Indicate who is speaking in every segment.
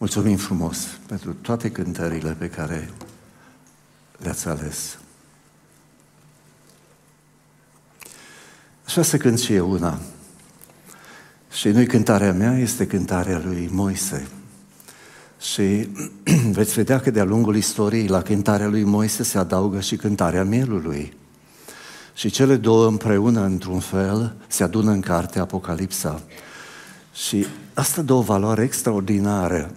Speaker 1: Mulțumim frumos pentru toate cântările pe care le-ați ales. Așa să cânt și eu una. Și nu cântarea mea, este cântarea lui Moise. Și veți vedea că de-a lungul istoriei la cântarea lui Moise se adaugă și cântarea mielului. Și cele două împreună, într-un fel, se adună în carte Apocalipsa. Și asta dă o valoare extraordinară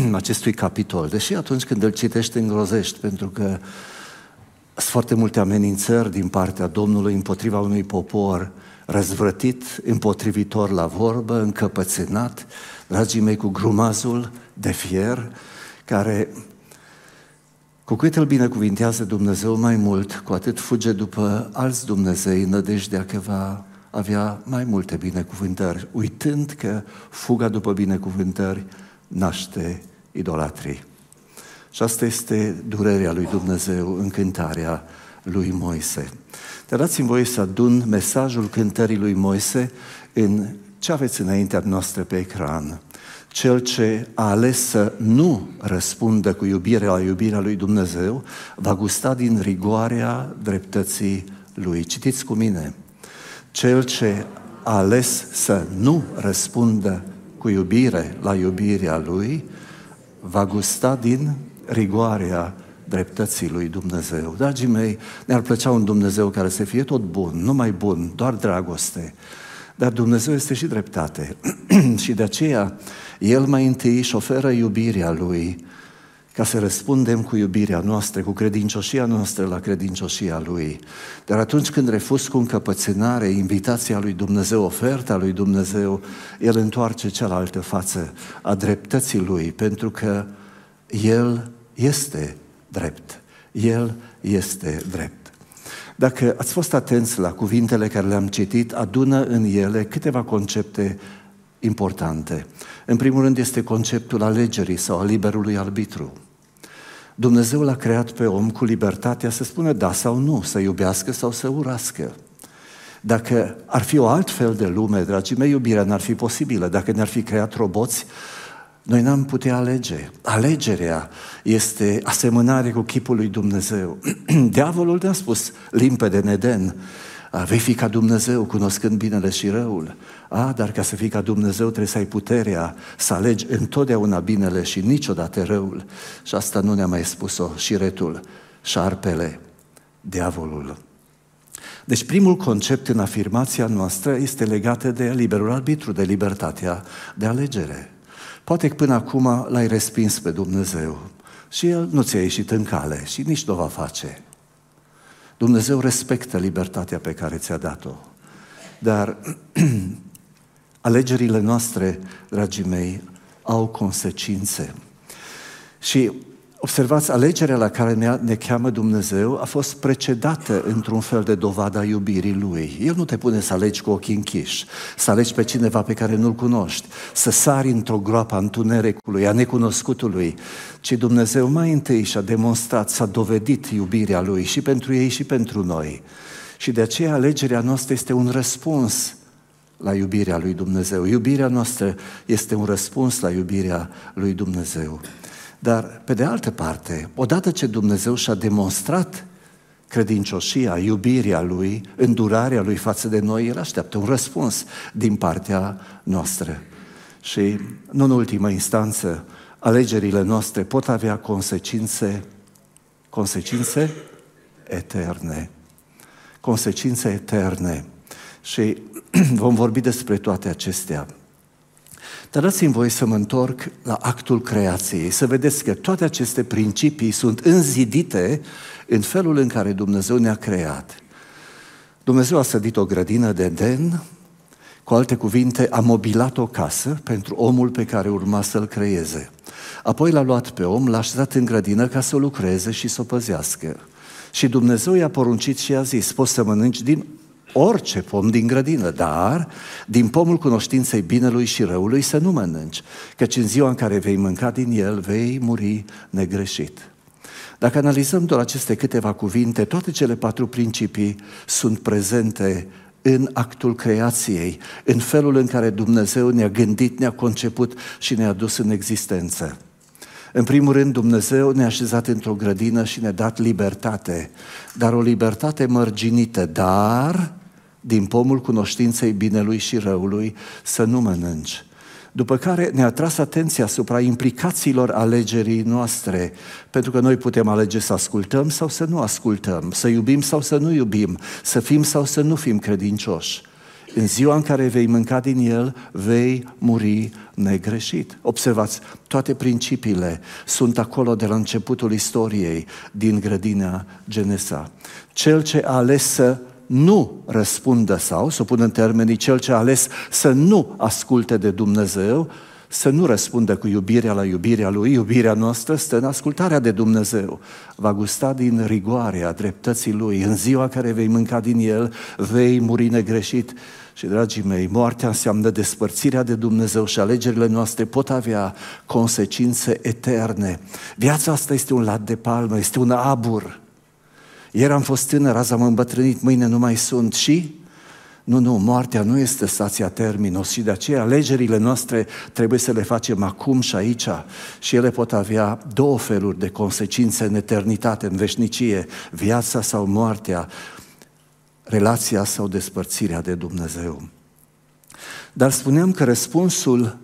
Speaker 1: acestui capitol, deși atunci când îl citești îngrozești, pentru că sunt foarte multe amenințări din partea Domnului împotriva unui popor răzvrătit, împotrivitor la vorbă, încăpățânat, dragii mei, cu grumazul de fier, care cu cât îl binecuvintează Dumnezeu mai mult, cu atât fuge după alți Dumnezei, nădejdea că va avea mai multe binecuvântări, uitând că fuga după binecuvântări naște idolatrii. Și asta este durerea lui Dumnezeu în cântarea lui Moise. Dar dați-mi voie să adun mesajul cântării lui Moise în ce aveți înaintea noastră pe ecran. Cel ce a ales să nu răspundă cu iubire la iubirea lui Dumnezeu, va gusta din rigoarea dreptății lui. Citiți cu mine. Cel ce a ales să nu răspundă cu iubire la iubirea Lui, va gusta din rigoarea dreptății lui Dumnezeu. Dragii mei, ne-ar plăcea un Dumnezeu care să fie tot bun, nu mai bun, doar dragoste. Dar Dumnezeu este și dreptate. și de aceea, El mai întâi își oferă iubirea Lui ca să răspundem cu iubirea noastră, cu credincioșia noastră la credincioșia Lui. Dar atunci când refuz cu încăpățânare invitația lui Dumnezeu, oferta lui Dumnezeu, El întoarce cealaltă față a dreptății Lui, pentru că El este drept. El este drept. Dacă ați fost atenți la cuvintele care le-am citit, adună în ele câteva concepte importante. În primul rând este conceptul alegerii sau a liberului arbitru. Dumnezeu l-a creat pe om cu libertatea să spună da sau nu, să iubească sau să urască. Dacă ar fi o alt fel de lume, dragii mei, iubirea n-ar fi posibilă. Dacă ne-ar fi creat roboți, noi n-am putea alege. Alegerea este asemănare cu chipul lui Dumnezeu. Diavolul ne-a spus limpede în Eden, vei fi ca Dumnezeu, cunoscând binele și răul. A, dar ca să fii ca Dumnezeu trebuie să ai puterea să alegi întotdeauna binele și niciodată răul. Și asta nu ne-a mai spus-o și retul, șarpele, diavolul. Deci primul concept în afirmația noastră este legat de liberul arbitru, de libertatea de alegere. Poate că până acum l-ai respins pe Dumnezeu și El nu ți-a ieșit în cale și nici nu va face. Dumnezeu respectă libertatea pe care ți-a dat-o. Dar alegerile noastre, dragii mei, au consecințe. Și Observați, alegerea la care ne, ne cheamă Dumnezeu a fost precedată într-un fel de dovadă a iubirii Lui. El nu te pune să alegi cu ochii închiși, să alegi pe cineva pe care nu-L cunoști, să sari într-o groapă a întunericului, a necunoscutului, ci Dumnezeu mai întâi și-a demonstrat, s-a dovedit iubirea Lui și pentru ei și pentru noi. Și de aceea alegerea noastră este un răspuns la iubirea lui Dumnezeu. Iubirea noastră este un răspuns la iubirea lui Dumnezeu. Dar, pe de altă parte, odată ce Dumnezeu și-a demonstrat credincioșia, iubirea Lui, îndurarea Lui față de noi, El așteaptă un răspuns din partea noastră. Și, nu în ultimă instanță, alegerile noastre pot avea consecințe, consecințe eterne. Consecințe eterne. Și vom vorbi despre toate acestea. Dar dați-mi voi să mă întorc la actul creației, să vedeți că toate aceste principii sunt înzidite în felul în care Dumnezeu ne-a creat. Dumnezeu a sădit o grădină de den, cu alte cuvinte, a mobilat o casă pentru omul pe care urma să-l creeze. Apoi l-a luat pe om, l-a așezat în grădină ca să lucreze și să o păzească. Și Dumnezeu i-a poruncit și i-a zis, poți să mănânci din orice pom din grădină, dar din pomul cunoștinței binelui și răului să nu mănânci, căci în ziua în care vei mânca din el vei muri negreșit. Dacă analizăm doar aceste câteva cuvinte, toate cele patru principii sunt prezente în actul creației, în felul în care Dumnezeu ne-a gândit, ne-a conceput și ne-a dus în existență. În primul rând, Dumnezeu ne-a așezat într-o grădină și ne-a dat libertate, dar o libertate mărginită, dar din pomul cunoștinței binelui și răului să nu mănânci. După care ne-a tras atenția asupra implicațiilor alegerii noastre, pentru că noi putem alege să ascultăm sau să nu ascultăm, să iubim sau să nu iubim, să fim sau să nu fim credincioși. În ziua în care vei mânca din el, vei muri negreșit. Observați, toate principiile sunt acolo de la începutul istoriei din grădina Genesa. Cel ce a ales să nu răspundă sau, să pun în termenii, cel ce a ales să nu asculte de Dumnezeu, să nu răspundă cu iubirea la iubirea Lui, iubirea noastră stă în ascultarea de Dumnezeu. Va gusta din rigoarea dreptății Lui. În ziua care vei mânca din El, vei muri negreșit. Și, dragii mei, moartea înseamnă despărțirea de Dumnezeu și alegerile noastre pot avea consecințe eterne. Viața asta este un lat de palmă, este un abur. Ieri am fost tânăr, azi am îmbătrânit, mâine nu mai sunt. Și? Nu, nu, moartea nu este stația terminus și de aceea alegerile noastre trebuie să le facem acum și aici. Și ele pot avea două feluri de consecințe în eternitate, în veșnicie, viața sau moartea, relația sau despărțirea de Dumnezeu. Dar spuneam că răspunsul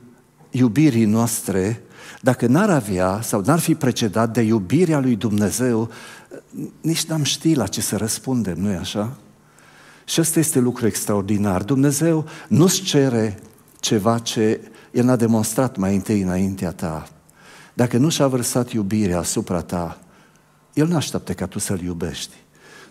Speaker 1: iubirii noastre, dacă n-ar avea sau n-ar fi precedat de iubirea lui Dumnezeu, nici n-am ști la ce să răspundem, nu-i așa? Și ăsta este lucru extraordinar. Dumnezeu nu-ți cere ceva ce El n-a demonstrat mai întâi înaintea ta. Dacă nu și-a vărsat iubirea asupra ta, El nu așteaptă ca tu să-L iubești.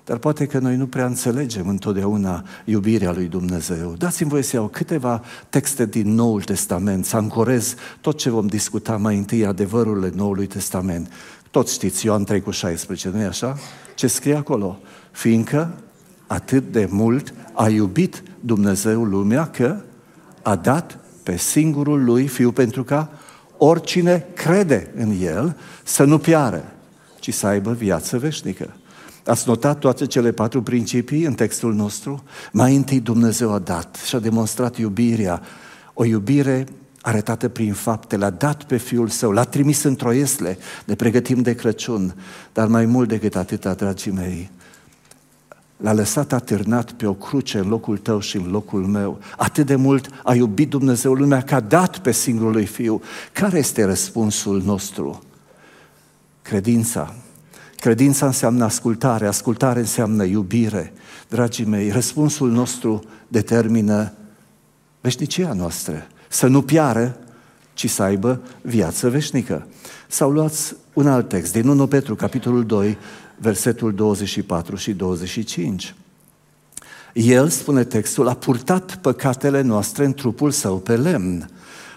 Speaker 1: Dar poate că noi nu prea înțelegem întotdeauna iubirea lui Dumnezeu. Dați-mi voie să iau câteva texte din Noul Testament, să ancorez tot ce vom discuta mai întâi, adevărurile Noului Testament. Toți știți, Ioan 3 cu 16, nu-i așa? Ce scrie acolo? Fiindcă atât de mult a iubit Dumnezeu lumea că a dat pe singurul lui Fiu pentru ca oricine crede în El să nu piară, ci să aibă viață veșnică. Ați notat toate cele patru principii în textul nostru? Mai întâi Dumnezeu a dat și a demonstrat iubirea, o iubire arătată prin fapte, l-a dat pe Fiul Său, l-a trimis într-o iesle, ne pregătim de Crăciun, dar mai mult decât atâta, dragii mei, l-a lăsat atârnat pe o cruce în locul tău și în locul meu. Atât de mult a iubit Dumnezeu lumea că a dat pe singurul lui Fiu. Care este răspunsul nostru? Credința. Credința înseamnă ascultare, ascultare înseamnă iubire. Dragii mei, răspunsul nostru determină veșnicia noastră. Să nu piară, ci să aibă viață veșnică. Sau luați un alt text, din 1 Petru, capitolul 2, versetul 24 și 25. El, spune textul, a purtat păcatele noastre în trupul său pe lemn.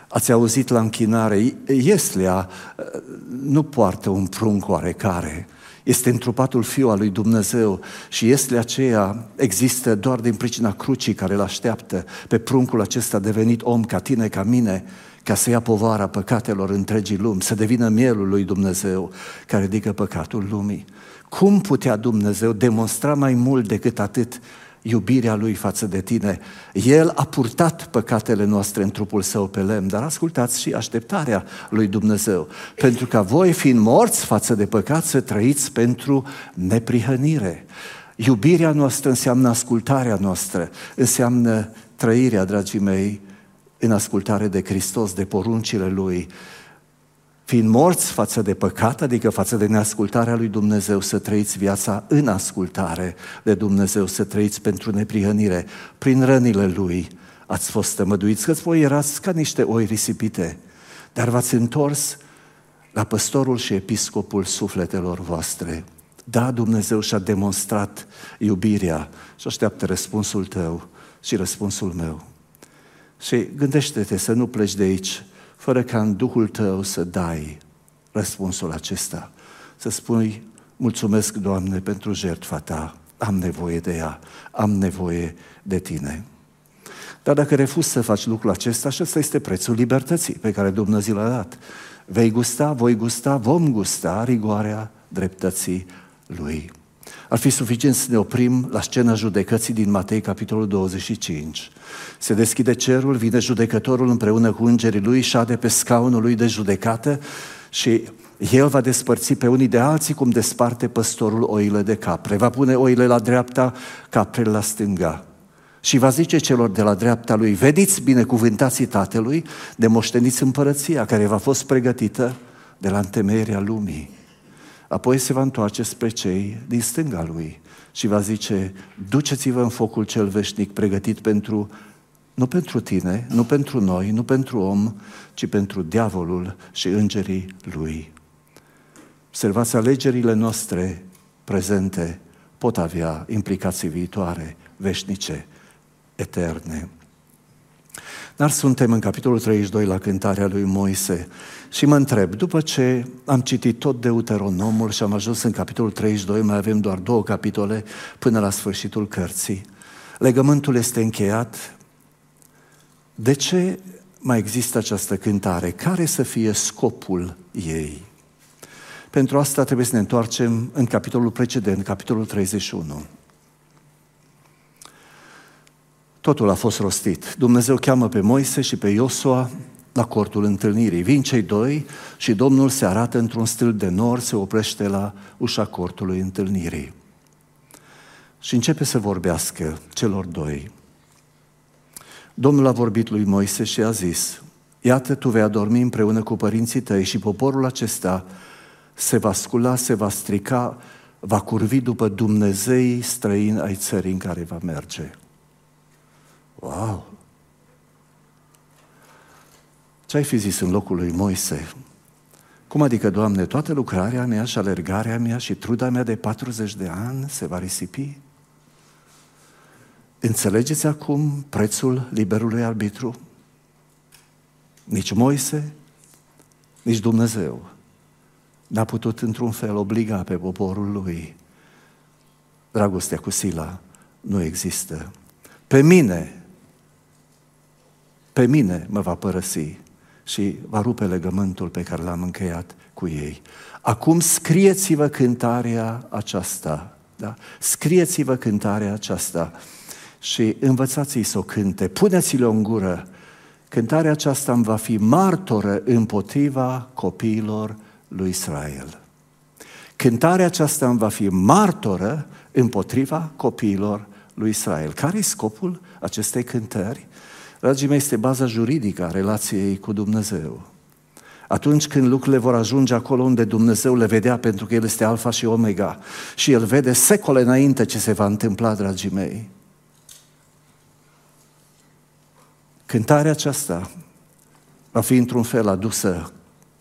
Speaker 1: Ați auzit la închinare, Ieslea uh, nu poartă un prunc oarecare, este întrupatul Fiu al lui Dumnezeu și este aceea există doar din pricina crucii care îl așteaptă pe pruncul acesta devenit om ca tine, ca mine, ca să ia povara păcatelor întregii lumi, să devină mielul lui Dumnezeu care ridică păcatul lumii. Cum putea Dumnezeu demonstra mai mult decât atât iubirea Lui față de tine? El a purtat păcatele noastre în trupul Său pe lemn, dar ascultați și așteptarea Lui Dumnezeu. Pentru ca voi, fiind morți față de păcat, să trăiți pentru neprihănire. Iubirea noastră înseamnă ascultarea noastră, înseamnă trăirea, dragii mei, în ascultare de Hristos, de poruncile Lui, fiind morți față de păcat, adică față de neascultarea lui Dumnezeu, să trăiți viața în ascultare de Dumnezeu, să trăiți pentru neprihănire. Prin rănile Lui ați fost tămăduiți, că voi erați ca niște oi risipite, dar v-ați întors la păstorul și episcopul sufletelor voastre. Da, Dumnezeu și-a demonstrat iubirea și așteaptă răspunsul tău și răspunsul meu. Și gândește-te să nu pleci de aici fără ca în Duhul tău să dai răspunsul acesta. Să spui, mulțumesc, Doamne, pentru jertfa ta, am nevoie de ea, am nevoie de tine. Dar dacă refuzi să faci lucrul acesta, acesta este prețul libertății pe care Dumnezeu l-a dat. Vei gusta, voi gusta, vom gusta rigoarea dreptății Lui. Ar fi suficient să ne oprim la scena judecății din Matei, capitolul 25. Se deschide cerul, vine judecătorul împreună cu îngerii lui, șade pe scaunul lui de judecată și el va despărți pe unii de alții cum desparte păstorul oile de capre. Va pune oile la dreapta, caprele la stânga. Și va zice celor de la dreapta lui, vediți binecuvântații tatălui, de moșteniți împărăția care v-a fost pregătită de la întemeierea lumii. Apoi se va întoarce spre cei din stânga lui și va zice, duceți-vă în focul cel veșnic pregătit pentru, nu pentru tine, nu pentru noi, nu pentru om, ci pentru diavolul și îngerii lui. Observați, alegerile noastre prezente pot avea implicații viitoare, veșnice, eterne. Dar suntem în capitolul 32 la cântarea lui Moise și mă întreb, după ce am citit tot Deuteronomul și am ajuns în capitolul 32, mai avem doar două capitole până la sfârșitul cărții, legământul este încheiat, de ce mai există această cântare? Care să fie scopul ei? Pentru asta trebuie să ne întoarcem în capitolul precedent, capitolul 31. Totul a fost rostit. Dumnezeu cheamă pe Moise și pe Iosua la cortul întâlnirii. Vin cei doi și Domnul se arată într-un stil de nor, se oprește la ușa cortului întâlnirii. Și începe să vorbească celor doi. Domnul a vorbit lui Moise și a zis, Iată, tu vei adormi împreună cu părinții tăi și poporul acesta se va scula, se va strica, va curvi după Dumnezei străini ai țării în care va merge. Wow! Ce ai fi zis în locul lui Moise? Cum adică, Doamne, toată lucrarea mea și alergarea mea și truda mea de 40 de ani se va risipi? Înțelegeți acum prețul liberului arbitru? Nici Moise, nici Dumnezeu n-a putut într-un fel obliga pe poporul lui. Dragostea cu Sila nu există. Pe mine, pe mine mă va părăsi și va rupe legământul pe care l-am încheiat cu ei. Acum scrieți-vă cântarea aceasta, da? Scrieți-vă cântarea aceasta și învățați-i să o cânte, puneți-le în gură. Cântarea aceasta îmi va fi martoră împotriva copiilor lui Israel. Cântarea aceasta îmi va fi martoră împotriva copiilor lui Israel. Care e scopul acestei cântări? Dragii mei, este baza juridică a relației cu Dumnezeu. Atunci când lucrurile vor ajunge acolo unde Dumnezeu le vedea, pentru că El este Alfa și Omega, și El vede secole înainte ce se va întâmpla, dragii mei. Cântarea aceasta va fi într-un fel adusă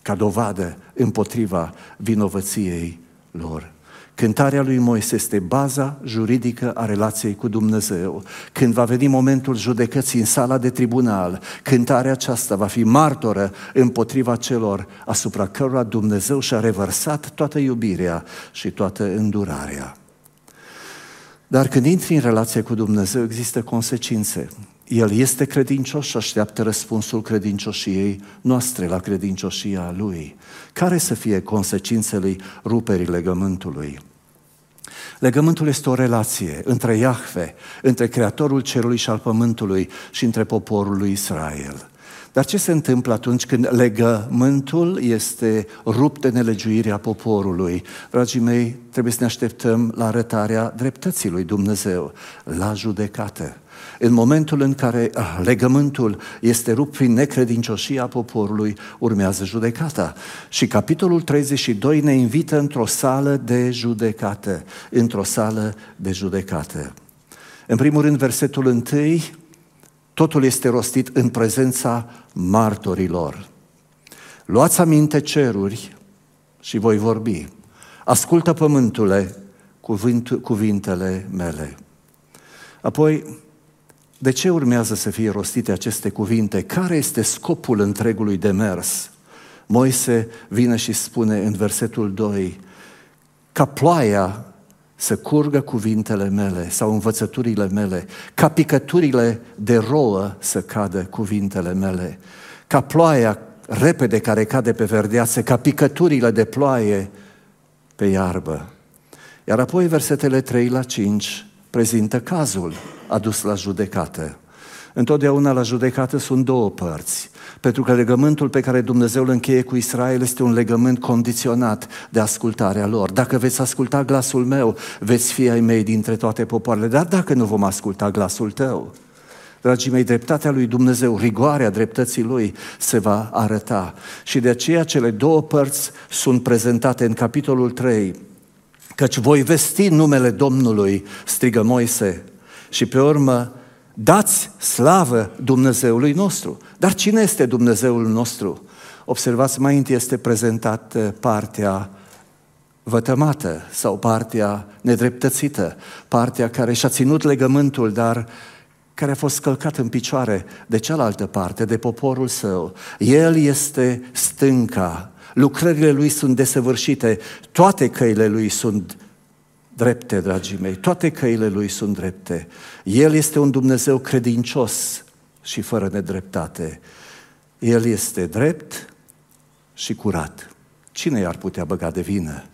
Speaker 1: ca dovadă împotriva vinovăției lor. Cântarea lui Moise este baza juridică a relației cu Dumnezeu. Când va veni momentul judecății în sala de tribunal, cântarea aceasta va fi martoră împotriva celor asupra cărora Dumnezeu și-a revărsat toată iubirea și toată îndurarea. Dar când intri în relație cu Dumnezeu, există consecințe. El este credincios și așteaptă răspunsul credincioșiei noastre la credincioșia Lui. Care să fie consecințele ruperii legământului? Legământul este o relație între Iahve, între Creatorul Cerului și al Pământului și între poporul lui Israel. Dar ce se întâmplă atunci când legământul este rupt de nelegiuirea poporului? Dragii mei, trebuie să ne așteptăm la arătarea dreptății lui Dumnezeu, la judecată. În momentul în care ah, legământul este rupt prin necredincioșia poporului, urmează judecata. Și capitolul 32 ne invită într-o sală de judecată, într-o sală de judecată. În primul rând, versetul 1, totul este rostit în prezența martorilor. Luați aminte ceruri și voi vorbi. Ascultă pământule cuvintele mele. Apoi, de ce urmează să fie rostite aceste cuvinte? Care este scopul întregului demers? Moise vine și spune în versetul 2, ca ploaia să curgă cuvintele mele sau învățăturile mele, ca picăturile de rouă să cadă cuvintele mele, ca ploaia repede care cade pe verdeață, ca picăturile de ploaie pe iarbă. Iar apoi versetele 3 la 5 prezintă cazul adus la judecată. Întotdeauna la judecată sunt două părți. Pentru că legământul pe care Dumnezeu îl încheie cu Israel este un legământ condiționat de ascultarea lor. Dacă veți asculta glasul meu, veți fi ai mei dintre toate popoarele. Dar dacă nu vom asculta glasul tău, Dragii mei, dreptatea lui Dumnezeu, rigoarea dreptății lui se va arăta. Și de aceea cele două părți sunt prezentate în capitolul 3. Căci voi vesti numele Domnului, strigă Moise, și pe urmă dați slavă Dumnezeului nostru. Dar cine este Dumnezeul nostru? Observați, mai întâi este prezentat uh, partea vătămată sau partea nedreptățită, partea care și-a ținut legământul, dar care a fost călcat în picioare de cealaltă parte, de poporul său. El este stânca, lucrările lui sunt desăvârșite, toate căile lui sunt drepte, dragii mei, toate căile lui sunt drepte. El este un Dumnezeu credincios și fără nedreptate. El este drept și curat. Cine i-ar putea băga de vină?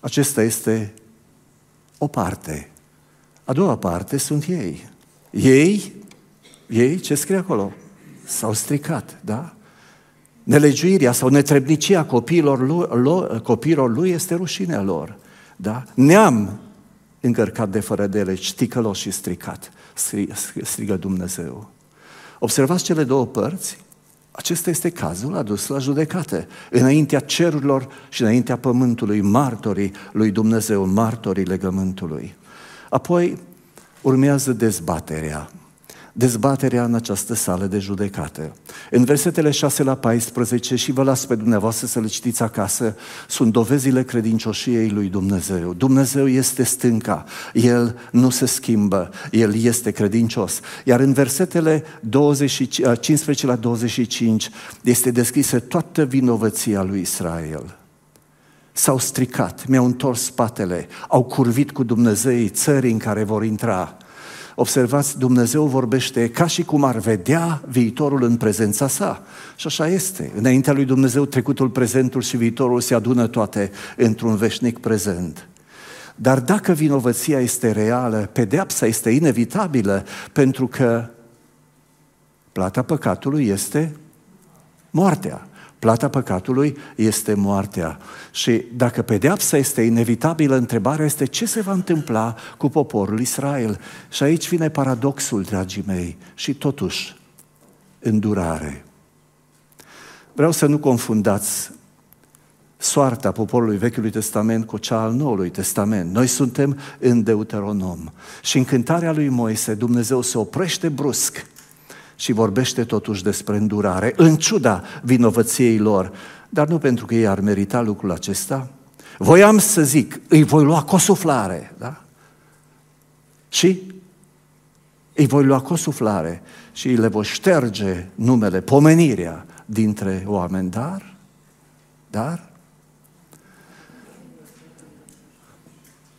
Speaker 1: Acesta este o parte. A doua parte sunt ei. Ei, ei, ce scrie acolo? S-au stricat, da? Nelegiuirea sau netrebnicia copiilor lui, copiilor lui este rușinea lor. Da? Neam încărcat de fără de legi, șticălos și stricat, strigă Dumnezeu. Observați cele două părți? Acesta este cazul adus la judecată, înaintea cerurilor și înaintea pământului, martorii lui Dumnezeu, martorii legământului. Apoi urmează dezbaterea dezbaterea în această sală de judecată. În versetele 6 la 14, și vă las pe dumneavoastră să le citiți acasă, sunt dovezile credincioșiei lui Dumnezeu. Dumnezeu este stânca, El nu se schimbă, El este credincios. Iar în versetele 20, 15 la 25 este descrisă toată vinovăția lui Israel s-au stricat, mi-au întors spatele, au curvit cu Dumnezei țării în care vor intra. Observați, Dumnezeu vorbește ca și cum ar vedea viitorul în prezența sa. Și așa este. Înaintea lui Dumnezeu, trecutul, prezentul și viitorul se adună toate într-un veșnic prezent. Dar dacă vinovăția este reală, pedeapsa este inevitabilă, pentru că plata păcatului este moartea. Plata păcatului este moartea. Și dacă pedeapsa este inevitabilă, întrebarea este ce se va întâmpla cu poporul Israel. Și aici vine paradoxul, dragii mei, și totuși îndurare. Vreau să nu confundați soarta poporului Vechiului Testament cu cea al Noului Testament. Noi suntem în Deuteronom. Și în cântarea lui Moise, Dumnezeu se oprește brusc și vorbește totuși despre îndurare, în ciuda vinovăției lor, dar nu pentru că ei ar merita lucrul acesta. Voiam să zic, îi voi lua cu o suflare, da? Și îi voi lua cu o suflare și le voi șterge numele, pomenirea dintre oameni, dar, dar,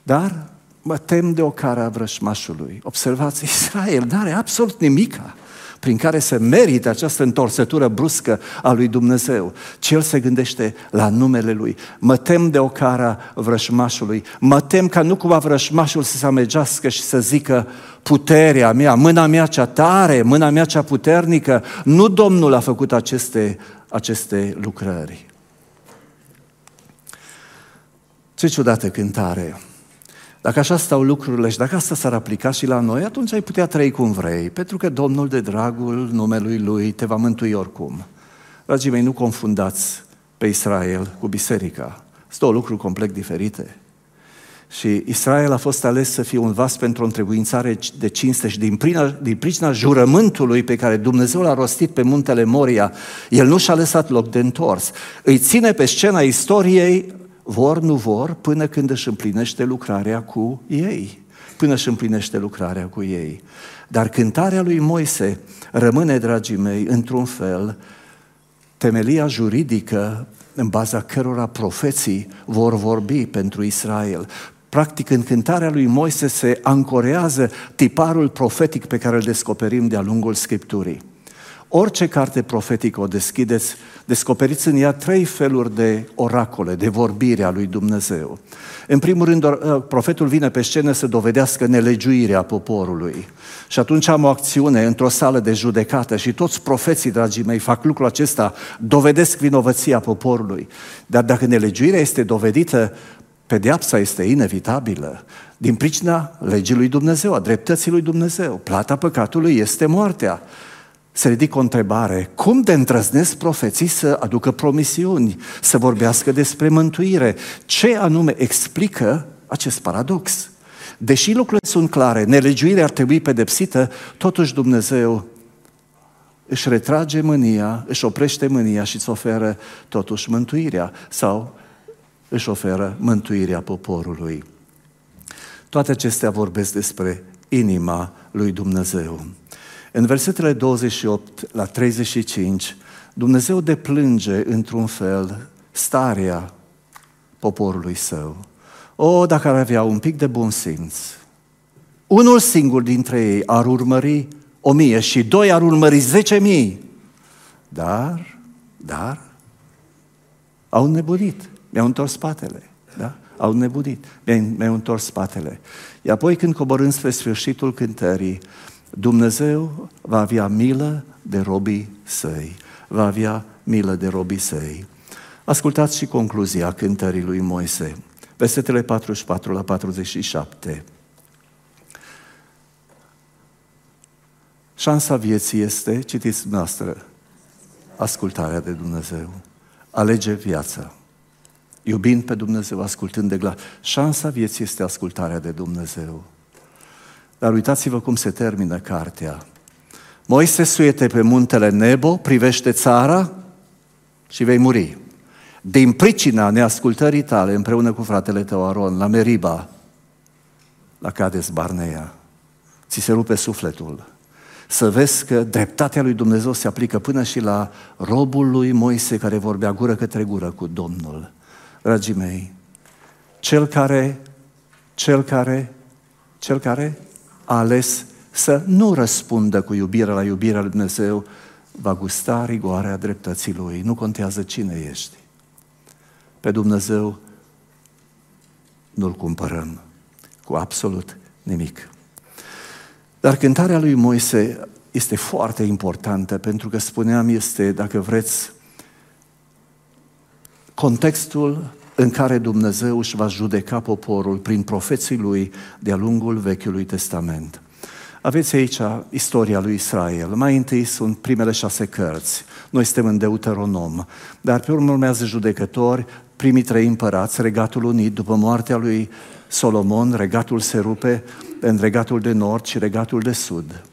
Speaker 1: dar mă tem de o cara vrășmașului. Observați, Israel n-are absolut nimica prin care se merită această întorsătură bruscă a lui Dumnezeu, ci el se gândește la numele lui. Mă tem de o cara vrășmașului, mă tem ca nu cumva vrășmașul să se amegească și să zică puterea mea, mâna mea cea tare, mâna mea cea puternică, nu Domnul a făcut aceste, aceste lucrări. Ce ciudată cântare! Dacă așa stau lucrurile și dacă asta s-ar aplica și la noi, atunci ai putea trăi cum vrei, pentru că Domnul de dragul numelui Lui te va mântui oricum. Dragii mei, nu confundați pe Israel cu biserica. Sunt două lucruri complet diferite. Și Israel a fost ales să fie un vas pentru o întrebuințare de cinste și din, prina, din pricina jurământului pe care Dumnezeu l-a rostit pe muntele Moria, el nu și-a lăsat loc de întors. Îi ține pe scena istoriei vor, nu vor, până când își împlinește lucrarea cu ei. Până își împlinește lucrarea cu ei. Dar cântarea lui Moise rămâne, dragii mei, într-un fel, temelia juridică în baza cărora profeții vor vorbi pentru Israel. Practic, în cântarea lui Moise se ancorează tiparul profetic pe care îl descoperim de-a lungul Scripturii. Orice carte profetică o deschideți, descoperiți în ea trei feluri de oracole, de vorbire a lui Dumnezeu. În primul rând, profetul vine pe scenă să dovedească nelegiuirea poporului. Și atunci am o acțiune într-o sală de judecată și toți profeții, dragii mei, fac lucrul acesta, dovedesc vinovăția poporului. Dar dacă nelegiuirea este dovedită, pedeapsa este inevitabilă. Din pricina legii lui Dumnezeu, a dreptății lui Dumnezeu. Plata păcatului este moartea se ridică o întrebare. Cum de îndrăznesc profeții să aducă promisiuni, să vorbească despre mântuire? Ce anume explică acest paradox? Deși lucrurile sunt clare, nelegiuirea ar trebui pedepsită, totuși Dumnezeu își retrage mânia, își oprește mânia și îți oferă totuși mântuirea sau își oferă mântuirea poporului. Toate acestea vorbesc despre inima lui Dumnezeu. În versetele 28 la 35, Dumnezeu deplânge într-un fel starea poporului său. O, dacă ar avea un pic de bun simț, unul singur dintre ei ar urmări o mie și doi ar urmări zece mii. Dar, dar, au nebunit. Mi-au întors spatele. Da? Au nebunit. Mi-au întors spatele. Iar apoi când coborând spre sfârșitul cântării, Dumnezeu va avea milă de robii săi. Va avea milă de robii săi. Ascultați și concluzia cântării lui Moise. Versetele 44 la 47. Șansa vieții este, citiți noastră, ascultarea de Dumnezeu. Alege viața. Iubind pe Dumnezeu, ascultând de glas. Șansa vieții este ascultarea de Dumnezeu. Dar uitați-vă cum se termină cartea. Moise suiete pe muntele Nebo, privește țara și vei muri. Din pricina neascultării tale împreună cu fratele tău Aron, la Meriba, la Cades Barnea, ți se rupe sufletul. Să vezi că dreptatea lui Dumnezeu se aplică până și la robul lui Moise care vorbea gură către gură cu Domnul. Dragii mei, cel care, cel care, cel care a ales să nu răspundă cu iubire la iubirea lui Dumnezeu, va gusta rigoarea dreptății Lui. Nu contează cine ești. Pe Dumnezeu nu-L cumpărăm cu absolut nimic. Dar cântarea lui Moise este foarte importantă pentru că spuneam este, dacă vreți, contextul în care Dumnezeu își va judeca poporul prin profeții lui de-a lungul Vechiului Testament. Aveți aici istoria lui Israel. Mai întâi sunt primele șase cărți. Noi suntem în Deuteronom. Dar pe urmă urmează judecători, primii trei împărați, Regatul Unit, după moartea lui Solomon, regatul se rupe în regatul de nord și regatul de sud.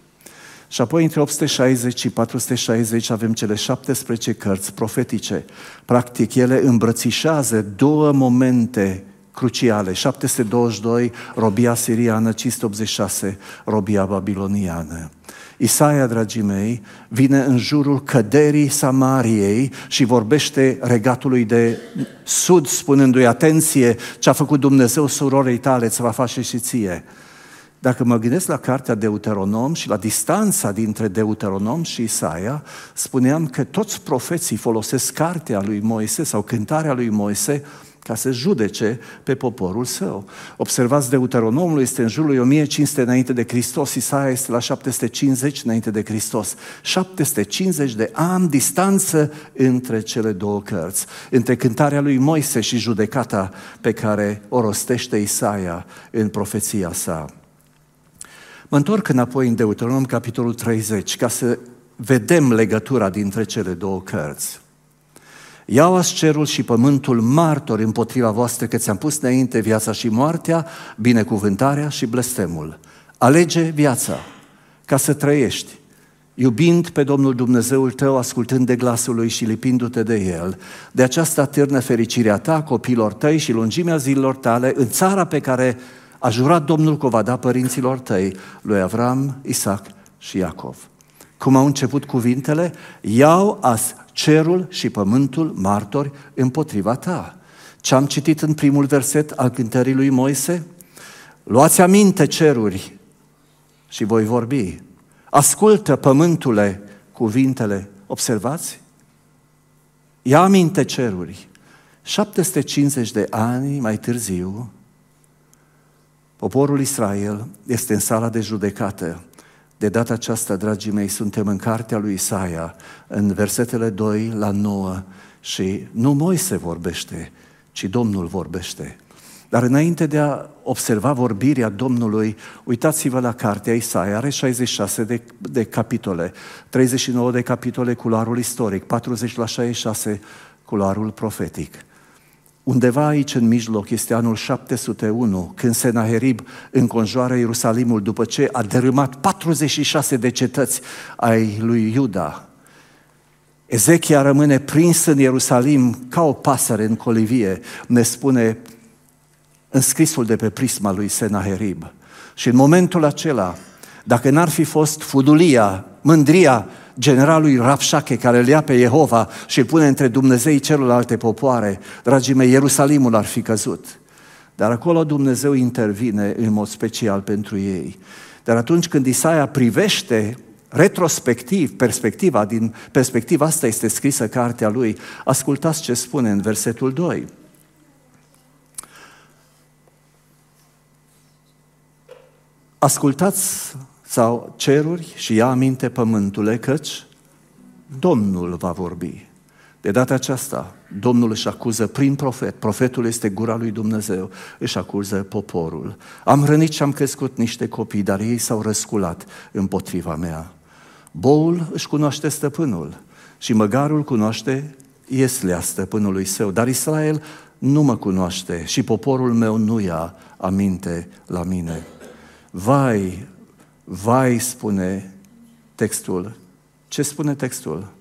Speaker 1: Și apoi între 860 și 460 avem cele 17 cărți profetice. Practic, ele îmbrățișează două momente cruciale. 722, robia siriană, 586, robia babiloniană. Isaia, dragii mei, vine în jurul căderii Samariei și vorbește regatului de sud, spunându-i, atenție, ce a făcut Dumnezeu surorei tale, îți va face și ție. Dacă mă gândesc la cartea Deuteronom și la distanța dintre Deuteronom și Isaia, spuneam că toți profeții folosesc cartea lui Moise sau cântarea lui Moise ca să judece pe poporul său. Observați, Deuteronomul este în jurul 1500 înainte de Hristos, Isaia este la 750 înainte de Hristos. 750 de ani distanță între cele două cărți, între cântarea lui Moise și judecata pe care o rostește Isaia în profeția sa. Mă întorc înapoi în Deuteronom, capitolul 30, ca să vedem legătura dintre cele două cărți. Iau cerul și pământul martori împotriva voastră că ți-am pus înainte viața și moartea, binecuvântarea și blestemul. Alege viața ca să trăiești, iubind pe Domnul Dumnezeul tău, ascultând de glasul lui și lipindu-te de el. De aceasta târnă fericirea ta, copilor tăi și lungimea zilelor tale în țara pe care aș jurat Domnul că o va da părinților tăi, lui Avram, Isaac și Iacov. Cum au început cuvintele? Iau as cerul și pământul martori împotriva ta. Ce am citit în primul verset al cântării lui Moise? Luați aminte ceruri și voi vorbi. Ascultă, pământule, cuvintele, observați? Ia aminte ceruri. 750 de ani mai târziu, poporul Israel este în sala de judecată. De data aceasta, dragii mei, suntem în cartea lui Isaia, în versetele 2 la 9 și nu Moise vorbește, ci Domnul vorbește. Dar înainte de a observa vorbirea Domnului, uitați-vă la cartea Isaia, are 66 de, de capitole, 39 de capitole culoarul istoric, 40 la 66 culoarul profetic. Undeva aici în mijloc este anul 701, când Senaherib înconjoară Ierusalimul după ce a dărâmat 46 de cetăți ai lui Iuda. Ezechia rămâne prins în Ierusalim ca o pasăre în colivie, ne spune înscrisul de pe prisma lui Senaherib. Și în momentul acela, dacă n-ar fi fost fudulia, mândria generalului Rapșache care îl ia pe Jehova și îl pune între Dumnezei celelalte popoare, dragii mei, Ierusalimul ar fi căzut. Dar acolo Dumnezeu intervine în mod special pentru ei. Dar atunci când Isaia privește retrospectiv, perspectiva, din perspectiva asta este scrisă cartea lui, ascultați ce spune în versetul 2. Ascultați sau ceruri și ia aminte pământule, căci Domnul va vorbi. De data aceasta, Domnul își acuză prin profet, profetul este gura lui Dumnezeu, își acuză poporul. Am hrănit și am crescut niște copii, dar ei s-au răsculat împotriva mea. Boul își cunoaște stăpânul și măgarul cunoaște ieslea stăpânului său, dar Israel nu mă cunoaște și poporul meu nu ia aminte la mine. Vai, vai, spune textul. Ce spune textul?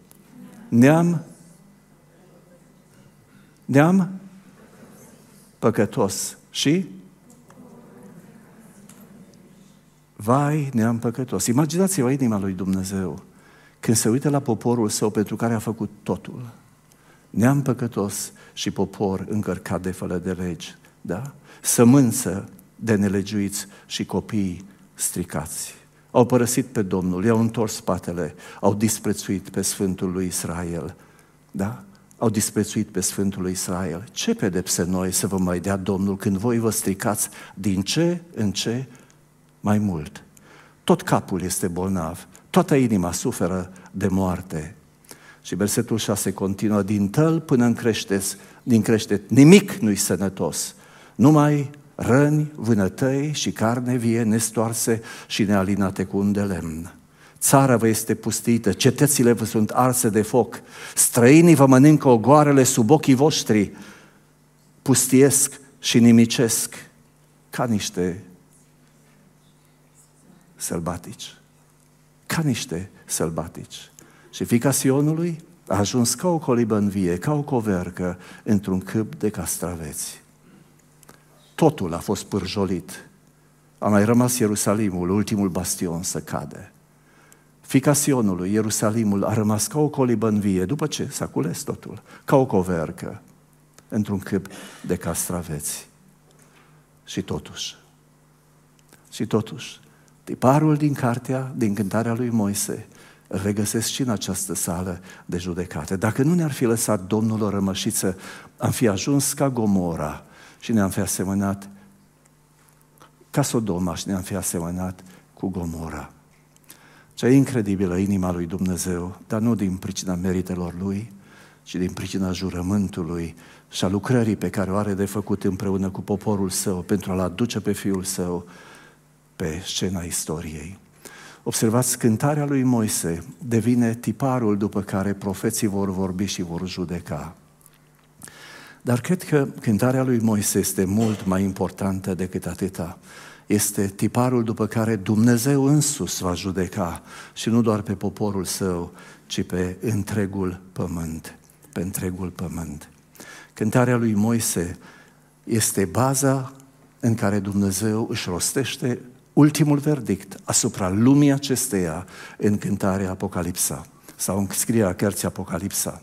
Speaker 1: Neam, neam păcătos și Vai, neam păcătos. Imaginați-vă inima lui Dumnezeu când se uită la poporul său pentru care a făcut totul. Neam păcătos și popor încărcat de fără de legi. Da? Sămânță de nelegiuiți și copii stricați. Au părăsit pe Domnul, i-au întors spatele, au disprețuit pe Sfântul lui Israel. Da? Au disprețuit pe Sfântul lui Israel. Ce pedepse noi să vă mai dea Domnul când voi vă stricați din ce în ce mai mult? Tot capul este bolnav, toată inima suferă de moarte. Și versetul 6 continuă, din tăl până în creșteți, din creștet, nimic nu-i sănătos, numai răni, vânătăi și carne vie nestoarse și nealinate cu un de lemn. Țara vă este pustită, cetățile vă sunt arse de foc, străinii vă mănâncă ogoarele sub ochii voștri, pustiesc și nimicesc ca niște sălbatici. Ca niște sălbatici. Și fica Sionului a ajuns ca o colibă în vie, ca o covercă într-un câmp de castraveți. Totul a fost pârjolit. A mai rămas Ierusalimul, ultimul bastion să cade. Fica Sionului, Ierusalimul, a rămas ca o colibă în vie, după ce s-a cules totul, ca o covercă, într-un câmp de castraveți. Și totuși, și totuși, tiparul din cartea, din cântarea lui Moise, îl regăsesc și în această sală de judecate. Dacă nu ne-ar fi lăsat Domnul o rămășiță, am fi ajuns ca Gomora, și ne-am fi asemănat ca Sodoma și ne-am fi asemănat cu Gomora. Cea incredibilă inima lui Dumnezeu, dar nu din pricina meritelor lui, ci din pricina jurământului și a lucrării pe care o are de făcut împreună cu poporul său pentru a-l aduce pe fiul său pe scena istoriei. Observați, cântarea lui Moise devine tiparul după care profeții vor vorbi și vor judeca. Dar cred că cântarea lui Moise este mult mai importantă decât atâta. Este tiparul după care Dumnezeu însus va judeca și nu doar pe poporul său, ci pe întregul pământ. Pe întregul pământ. Cântarea lui Moise este baza în care Dumnezeu își rostește ultimul verdict asupra lumii acesteia în cântarea Apocalipsa sau în scrierea cărții Apocalipsa.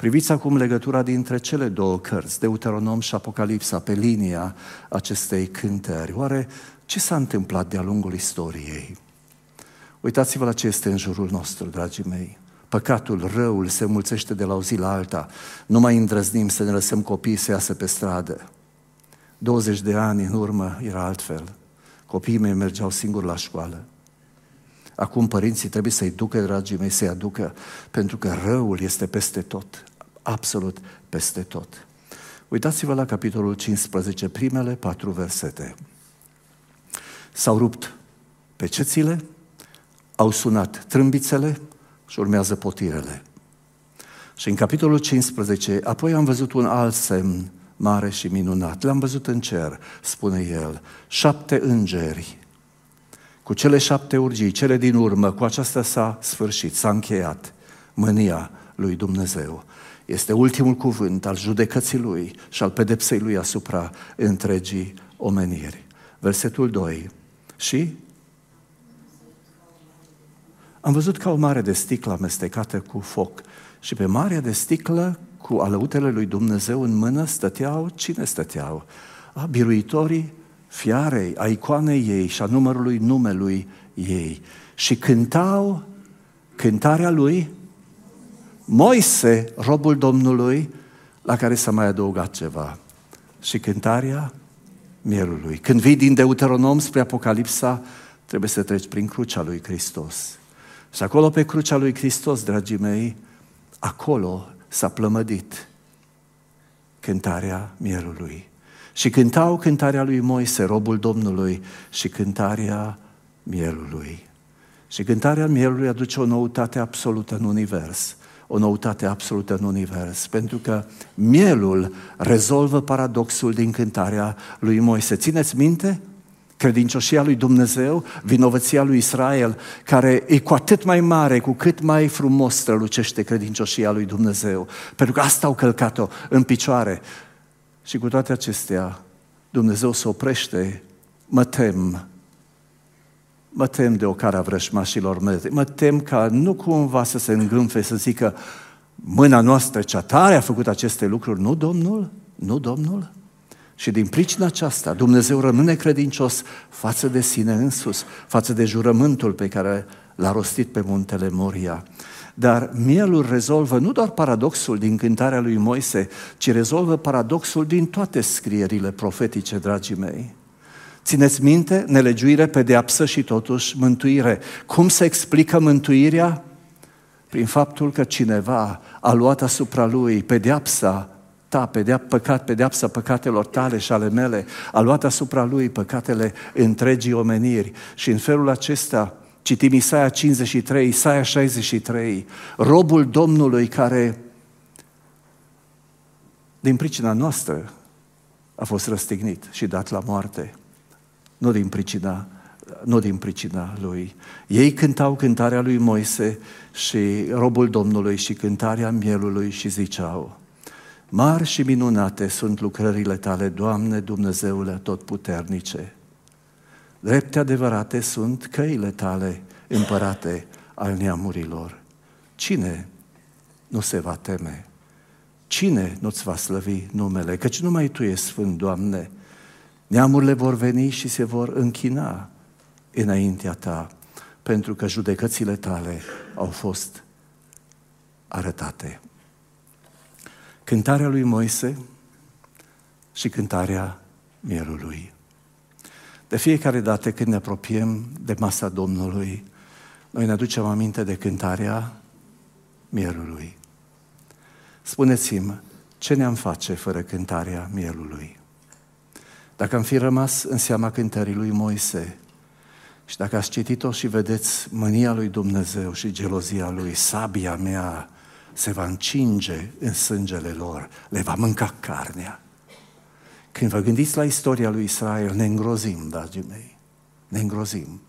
Speaker 1: Priviți acum legătura dintre cele două cărți, Deuteronom și Apocalipsa, pe linia acestei cântări. Oare ce s-a întâmplat de-a lungul istoriei? Uitați-vă la ce este în jurul nostru, dragii mei. Păcatul, răul se mulțește de la o zi la alta. Nu mai îndrăznim să ne lăsăm copiii să iasă pe stradă. 20 de ani în urmă era altfel. Copiii mei mergeau singuri la școală. Acum părinții trebuie să-i ducă, dragii mei, să-i aducă, pentru că răul este peste tot, absolut peste tot. Uitați-vă la capitolul 15, primele patru versete. S-au rupt pecețile, au sunat trâmbițele și urmează potirele. Și în capitolul 15, apoi am văzut un alt semn mare și minunat. L-am văzut în cer, spune el, șapte îngeri cu cele șapte urgii, cele din urmă, cu aceasta s-a sfârșit, s-a încheiat mânia lui Dumnezeu. Este ultimul cuvânt al judecății lui și al pedepsei lui asupra întregii omeniri. Versetul 2. Și am văzut ca o mare de sticlă amestecată cu foc și pe marea de sticlă cu alăutele lui Dumnezeu în mână stăteau, cine stăteau? A, biruitorii fiarei, a icoanei ei și a numărului numelui ei. Și cântau cântarea lui Moise, robul Domnului, la care s-a mai adăugat ceva. Și cântarea mielului. Când vii din Deuteronom spre Apocalipsa, trebuie să treci prin crucea lui Hristos. Și acolo pe crucea lui Hristos, dragii mei, acolo s-a plămădit cântarea mielului. Și cântau cântarea lui Moise, robul Domnului, și cântarea mielului. Și cântarea mielului aduce o noutate absolută în univers. O noutate absolută în univers. Pentru că mielul rezolvă paradoxul din cântarea lui Moise. Țineți minte? credincioșia lui Dumnezeu, vinovăția lui Israel, care e cu atât mai mare, cu cât mai frumos strălucește credincioșia lui Dumnezeu. Pentru că asta au călcat-o în picioare. Și cu toate acestea, Dumnezeu se oprește, mă tem, mă tem de o cara vrășmașilor mele, mă tem ca nu cumva să se îngânfe, să zică, mâna noastră cea tare a făcut aceste lucruri, nu Domnul? Nu Domnul? Și din pricina aceasta, Dumnezeu rămâne credincios față de sine însus, față de jurământul pe care l-a rostit pe muntele Moria. Dar mielul rezolvă nu doar paradoxul din cântarea lui Moise, ci rezolvă paradoxul din toate scrierile profetice, dragii mei. Țineți minte, nelegiuire, pedeapsă și totuși mântuire. Cum se explică mântuirea? Prin faptul că cineva a luat asupra lui pedeapsa ta, pedeap, păcat, pedeapsa păcatelor tale și ale mele, a luat asupra lui păcatele întregii omeniri și în felul acesta Citim Isaia 53, Isaia 63, robul Domnului care, din pricina noastră, a fost răstignit și dat la moarte, nu din pricina, nu din pricina lui. Ei cântau cântarea lui Moise și robul Domnului și cântarea mielului și ziceau, Mari și minunate sunt lucrările tale, Doamne Dumnezeule Totputernice. Drepte adevărate sunt căile tale, împărate al neamurilor. Cine nu se va teme? Cine nu-ți va slăvi numele? Căci numai Tu ești Sfânt, Doamne. Neamurile vor veni și se vor închina înaintea Ta, pentru că judecățile Tale au fost arătate. Cântarea lui Moise și cântarea mielului. De fiecare dată când ne apropiem de masa Domnului, noi ne aducem aminte de cântarea mielului. Spuneți-mi, ce ne-am face fără cântarea mielului? Dacă am fi rămas în seama cântării lui Moise și dacă ați citit-o și vedeți mânia lui Dumnezeu și gelozia lui, sabia mea se va încinge în sângele lor, le va mânca carnea. Când vă gândiți la istoria lui Israel, ne îngrozim, dragii mei, ne îngrozim.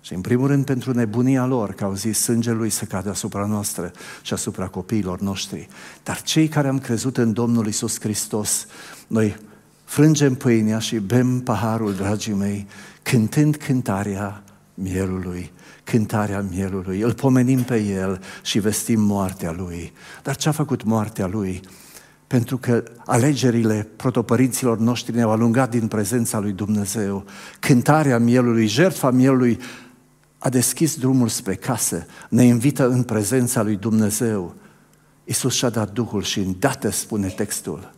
Speaker 1: Și în primul rând pentru nebunia lor, că au zis sângele lui să cadă asupra noastră și asupra copiilor noștri. Dar cei care am crezut în Domnul Isus Hristos, noi frângem pâinea și bem paharul, dragii mei, cântând cântarea mielului, cântarea mielului. Îl pomenim pe el și vestim moartea lui. Dar ce a făcut moartea lui? pentru că alegerile protopărinților noștri ne-au alungat din prezența lui Dumnezeu. Cântarea mielului, jertfa mielului a deschis drumul spre casă, ne invită în prezența lui Dumnezeu. Iisus și-a dat Duhul și îndată spune textul.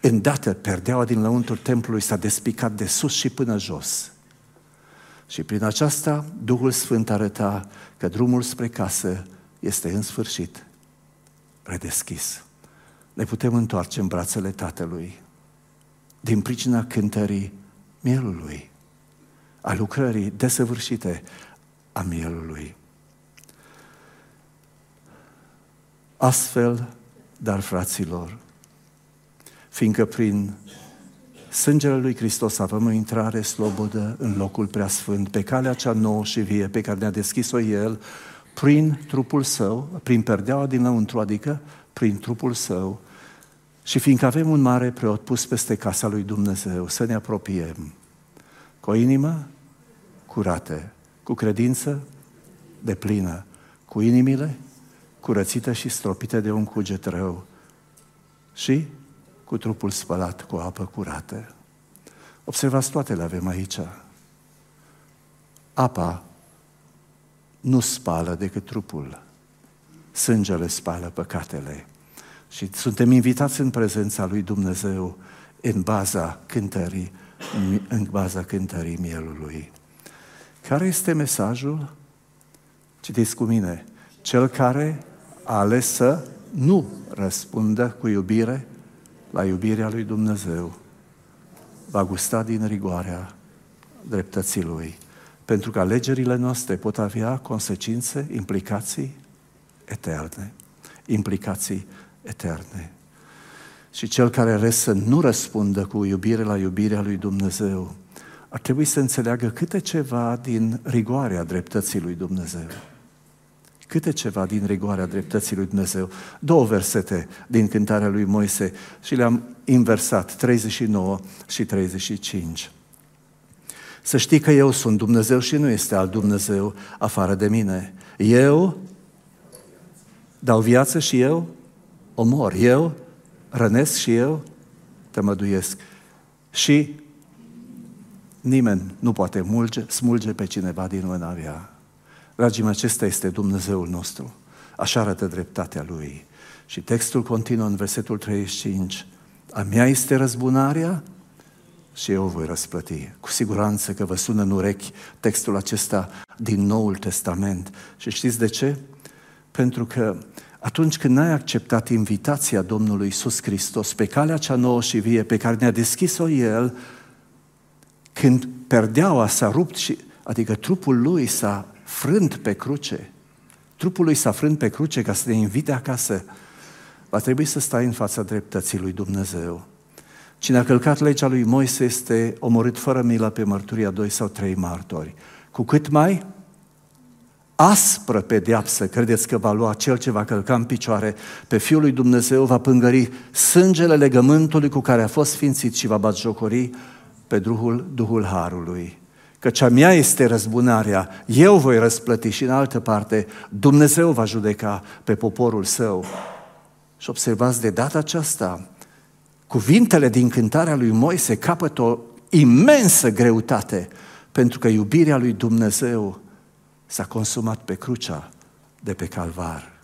Speaker 1: Îndată perdeaua din lăuntul templului s-a despicat de sus și până jos. Și prin aceasta Duhul Sfânt arăta că drumul spre casă este în sfârșit redeschis. Ne putem întoarce în brațele Tatălui din pricina cântării mielului, a lucrării desăvârșite a mielului. Astfel, dar fraților, fiindcă prin sângele lui Hristos avem o intrare slobodă în locul preasfânt, pe calea cea nouă și vie pe care ne-a deschis-o El, prin trupul Său, prin perdeaua dinăuntru, adică prin trupul Său, și fiindcă avem un mare preot pus peste casa lui Dumnezeu, să ne apropiem cu o inimă curată, cu credință de plină, cu inimile curățite și stropite de un cuget rău. Și cu trupul spălat cu apă curată. Observați, toate le avem aici. Apa nu spală decât trupul. Sângele spală păcatele. Și suntem invitați în prezența lui Dumnezeu în baza cântării, în baza cântării mielului. Care este mesajul? Citiți cu mine. Cel care a ales să nu răspundă cu iubire la iubirea lui Dumnezeu va gusta din rigoarea dreptății lui. Pentru că alegerile noastre pot avea consecințe, implicații eterne. Implicații eterne. Și cel care are să nu răspundă cu iubire la iubirea lui Dumnezeu, ar trebui să înțeleagă câte ceva din rigoarea dreptății lui Dumnezeu. Câte ceva din rigoarea dreptății lui Dumnezeu. Două versete din cântarea lui Moise și le-am inversat, 39 și 35. Să știi că eu sunt Dumnezeu și nu este alt Dumnezeu afară de mine. Eu dau viață și eu omor. Eu rănesc și eu tămăduiesc. Și nimeni nu poate mulge, smulge pe cineva din mâna mea. Dragii mei, acesta este Dumnezeul nostru. Așa arată dreptatea Lui. Și textul continuă în versetul 35. A mea este răzbunarea și eu voi răsplăti. Cu siguranță că vă sună în urechi textul acesta din Noul Testament. Și știți de ce? Pentru că atunci când n-ai acceptat invitația Domnului Iisus Hristos pe calea cea nouă și vie pe care ne-a deschis-o El, când perdeaua s-a rupt și, adică trupul lui s-a frânt pe cruce, trupul lui s-a frânt pe cruce ca să te invite acasă, va trebui să stai în fața dreptății lui Dumnezeu. Cine a călcat legea lui Moise este omorât fără milă pe mărturia doi sau trei martori. Cu cât mai aspră pedeapsă, credeți că va lua cel ce va călca în picioare pe Fiul lui Dumnezeu, va pângări sângele legământului cu care a fost sfințit și va batjocori pe Duhul, Duhul Harului. Că cea mea este răzbunarea, eu voi răsplăti și în altă parte Dumnezeu va judeca pe poporul său. Și observați de data aceasta, cuvintele din cântarea lui Moise capătă o imensă greutate, pentru că iubirea lui Dumnezeu s-a consumat pe crucea de pe calvar.